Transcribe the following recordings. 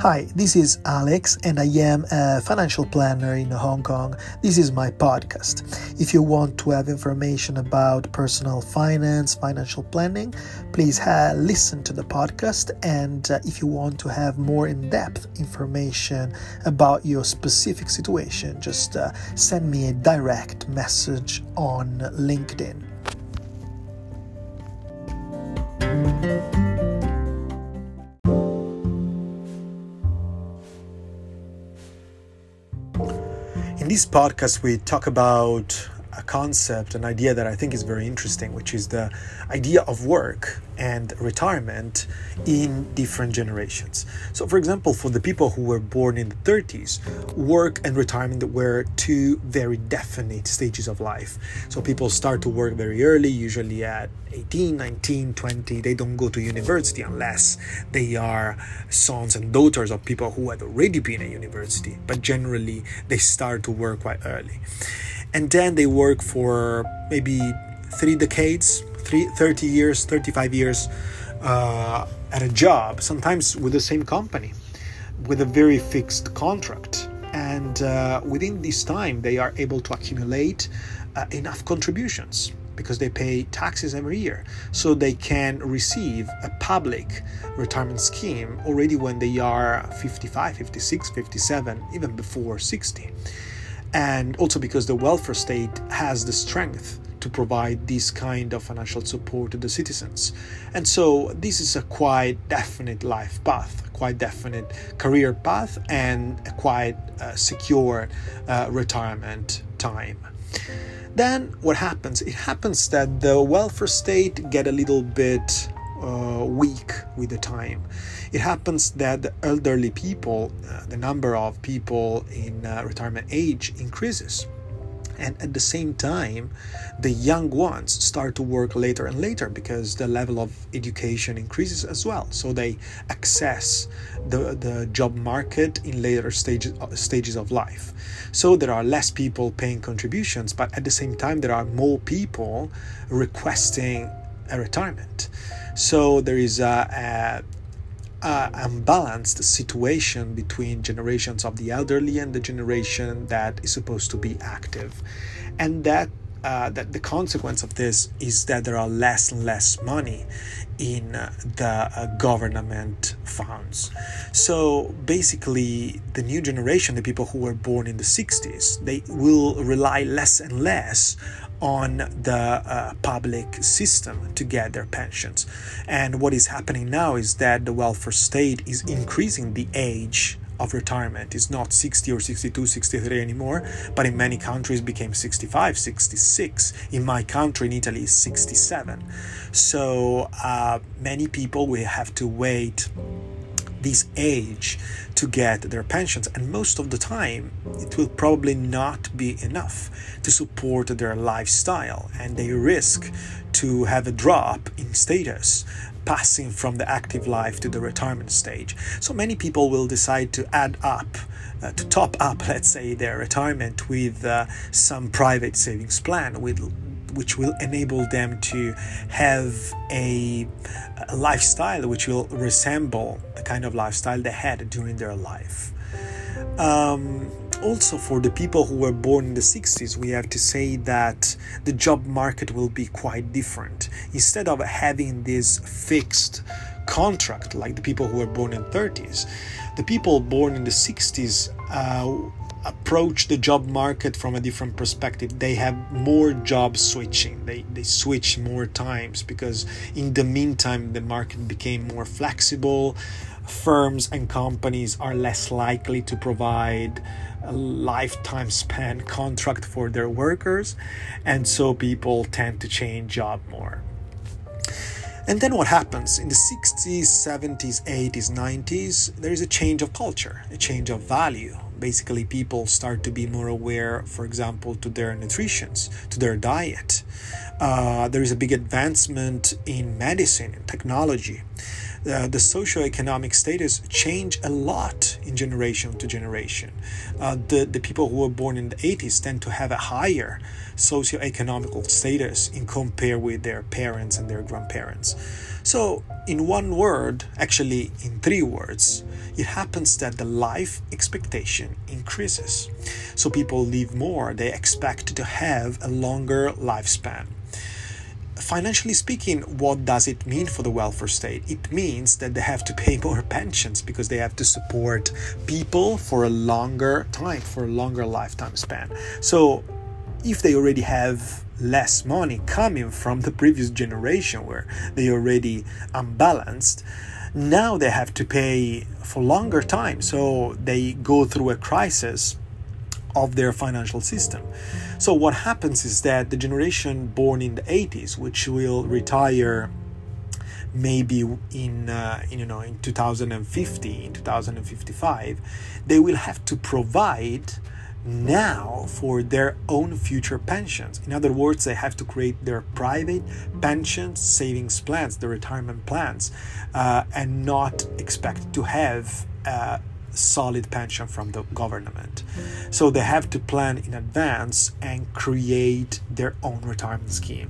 Hi, this is Alex, and I am a financial planner in Hong Kong. This is my podcast. If you want to have information about personal finance, financial planning, please uh, listen to the podcast. And uh, if you want to have more in depth information about your specific situation, just uh, send me a direct message on LinkedIn. This podcast, we talk about concept, an idea that I think is very interesting, which is the idea of work and retirement in different generations. So, for example, for the people who were born in the 30s, work and retirement were two very definite stages of life. So, people start to work very early, usually at 18, 19, 20. They don't go to university unless they are sons and daughters of people who had already been at university, but generally they start to work quite early and then they work for maybe three decades, three, 30 years, 35 years uh, at a job, sometimes with the same company, with a very fixed contract. And uh, within this time, they are able to accumulate uh, enough contributions because they pay taxes every year. So they can receive a public retirement scheme already when they are 55, 56, 57, even before 60 and also because the welfare state has the strength to provide this kind of financial support to the citizens. And so this is a quite definite life path, quite definite career path, and a quite uh, secure uh, retirement time. Then what happens? It happens that the welfare state get a little bit uh, weak with the time. It happens that the elderly people, uh, the number of people in uh, retirement age increases. And at the same time, the young ones start to work later and later because the level of education increases as well. So they access the, the job market in later stages, uh, stages of life. So there are less people paying contributions, but at the same time, there are more people requesting a retirement. So there is a, a, a, unbalanced situation between generations of the elderly and the generation that is supposed to be active, and that. Uh, that the consequence of this is that there are less and less money in the uh, government funds. So basically, the new generation, the people who were born in the 60s, they will rely less and less on the uh, public system to get their pensions. And what is happening now is that the welfare state is increasing the age of retirement. Is not 60 or 62 63 anymore but in many countries became 65 66 in my country in italy is 67 so uh, many people will have to wait this age to get their pensions. And most of the time it will probably not be enough to support their lifestyle. And they risk to have a drop in status passing from the active life to the retirement stage. So many people will decide to add up uh, to top up let's say their retirement with uh, some private savings plan with which will enable them to have a, a, lifestyle which will resemble the kind of lifestyle they had during their life. Um, also, for the people who were born in the 60s, we have to say that the job market will be quite different. Instead of having this fixed contract like the people who were born in 30s, the people born in the 60s uh, approach the job market from a different perspective. They have more job switching. They they switch more times because in the meantime the market became more flexible. Firms and companies are less likely to provide a lifetime span contract for their workers and so people tend to change job more and then what happens in the 60s 70s 80s 90s there is a change of culture a change of value basically people start to be more aware, for example, to their nutrition, to their diet. Uh, there is a big advancement in medicine and technology. Uh, the socioeconomic status change a lot in generation to generation. Uh, the, the people who were born in the 80s tend to have a higher socioeconomical status in compare with their parents and their grandparents. So, in one word, actually in three words, it happens that the life expectation increases. So, people live more, they expect to have a longer lifespan financially speaking, what does it mean for the welfare state? It means that they have to pay more pensions because they have to support people for a longer time, for a longer lifetime span. So, if they already have less money coming from the previous generation where they already unbalanced, now they have to pay for longer time. So, they go through a crisis of their financial system. So what happens is that the generation born in the 80s, which will retire maybe in, uh, in you know in 2050, in 2055, they will have to provide now for their own future pensions. In other words, they have to create their private pensions, savings plans, the retirement plans, uh, and not expect to have uh, solid pension from the government. So they have to plan in advance and create their own retirement scheme.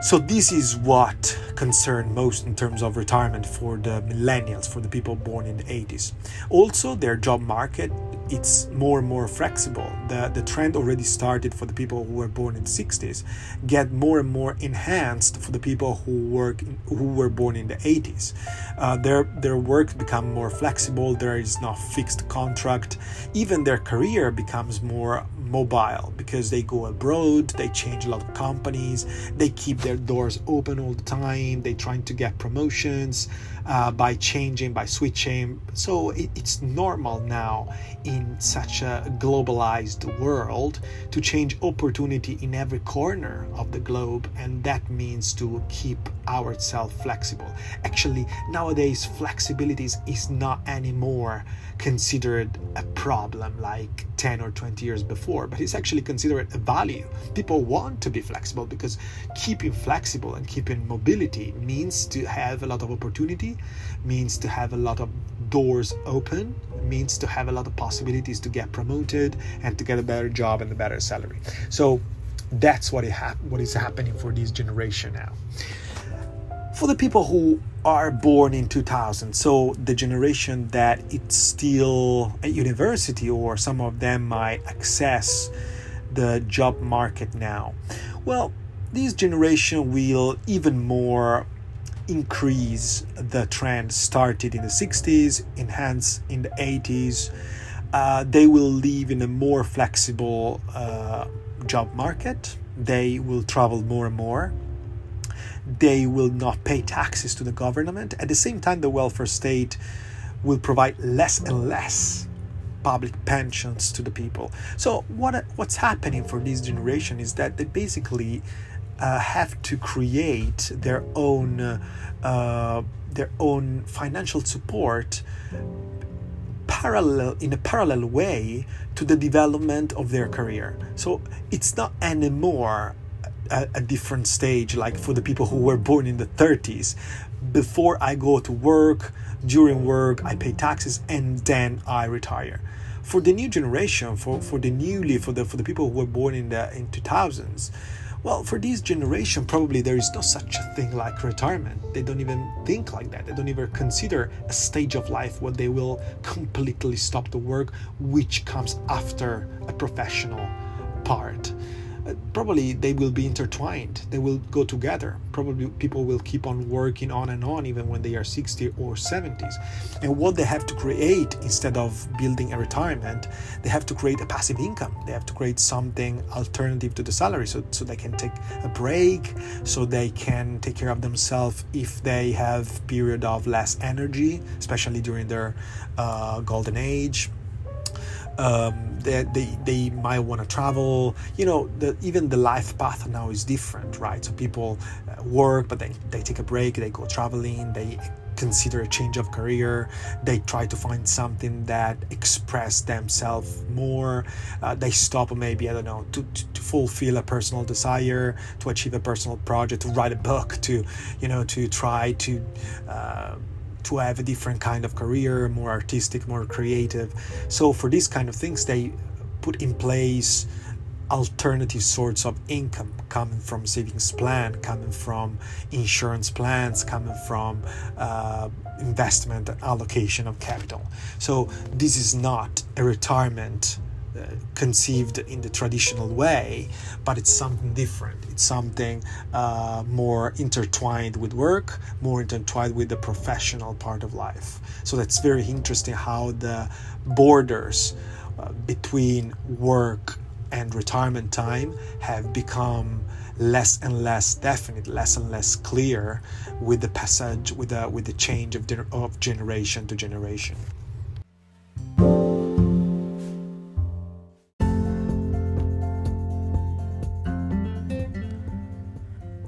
So this is what concerned most in terms of retirement for the millennials, for the people born in the 80s. Also, their job market it's more and more flexible. The the trend already started for the people who were born in the 60s, get more and more enhanced for the people who work who were born in the 80s. Uh, their their work become more flexible. There is no fixed contract. Even their career becomes more mobile because they go abroad, they change a lot of companies, they keep their doors open all the time, they trying to get promotions uh, by changing, by switching. So it, it's normal now in such a globalized world to change opportunity in every corner of the globe, and that means to keep ourselves flexible. Actually, nowadays, flexibility is not anymore considered a problem like 10 or 20 years before, but it's actually considered a value. People want to be flexible because keeping flexible and keeping mobility means to have a lot of opportunity, means to have a lot of doors open, means to have a lot of possibilities to get promoted and to get a better job and a better salary. So that's what, it ha- what is happening for this generation now for the people who are born in 2000 so the generation that it's still at university or some of them might access the job market now. Well this generation will even more increase the trend started in the 60s enhance in the 80s uh, they will live in a more flexible uh, job market. They will travel more and more they will not pay taxes to the government. At the same time, the welfare state will provide less and less public pensions to the people. So what what's happening for this generation is that they basically uh, have to create their own uh, their own financial support parallel in a parallel way to the development of their career. So it's not anymore a, a different stage, like for the people who were born in the 30s. Before I go to work, during work, I pay taxes, and then I retire. For the new generation, for, for the newly, for the for the people who were born in the in 2000s, well, for this generation, probably there is no such a thing like retirement. They don't even think like that. They don't even consider a stage of life where they will completely stop the work, which comes after a professional part probably they will be intertwined. They will go together. Probably people will keep on working on and on even when they are 60 or 70s and what they have to create instead of building a retirement they have to create a passive income. They have to create something alternative to the salary so, so they can take a break so they can take care of themselves if they have period of less energy especially during their uh, golden age um, they, they, they might want to travel. You know the, even the life path now is different right? So people uh, work but they, they take a break they go traveling they consider a change of career they try to find something that express themselves more. Uh, they stop maybe i don't know to, to, to, fulfill a personal desire to achieve a personal project to write a book to you know to try to uh, to have a different kind of career more artistic more creative. So for these kind of things they put in place alternative sorts of income coming from savings plan coming from insurance plans coming from uh, investment allocation of capital. So this is not a retirement conceived in the traditional way but it's something different it's something uh, more intertwined with work more intertwined with the professional part of life so that's very interesting how the borders uh, between work and retirement time have become less and less definite, less and less clear with the passage, with the with the change of, of generation to generation.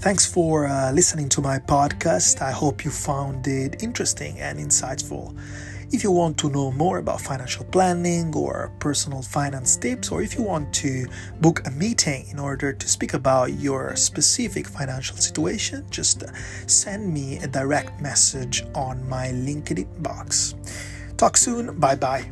Thanks for uh, listening to my podcast. I hope you found it interesting and insightful. If you want to know more about financial planning or personal finance tips, or if you want to book a meeting in order to speak about your specific financial situation, just send me a direct message on my LinkedIn box. Talk soon. Bye bye.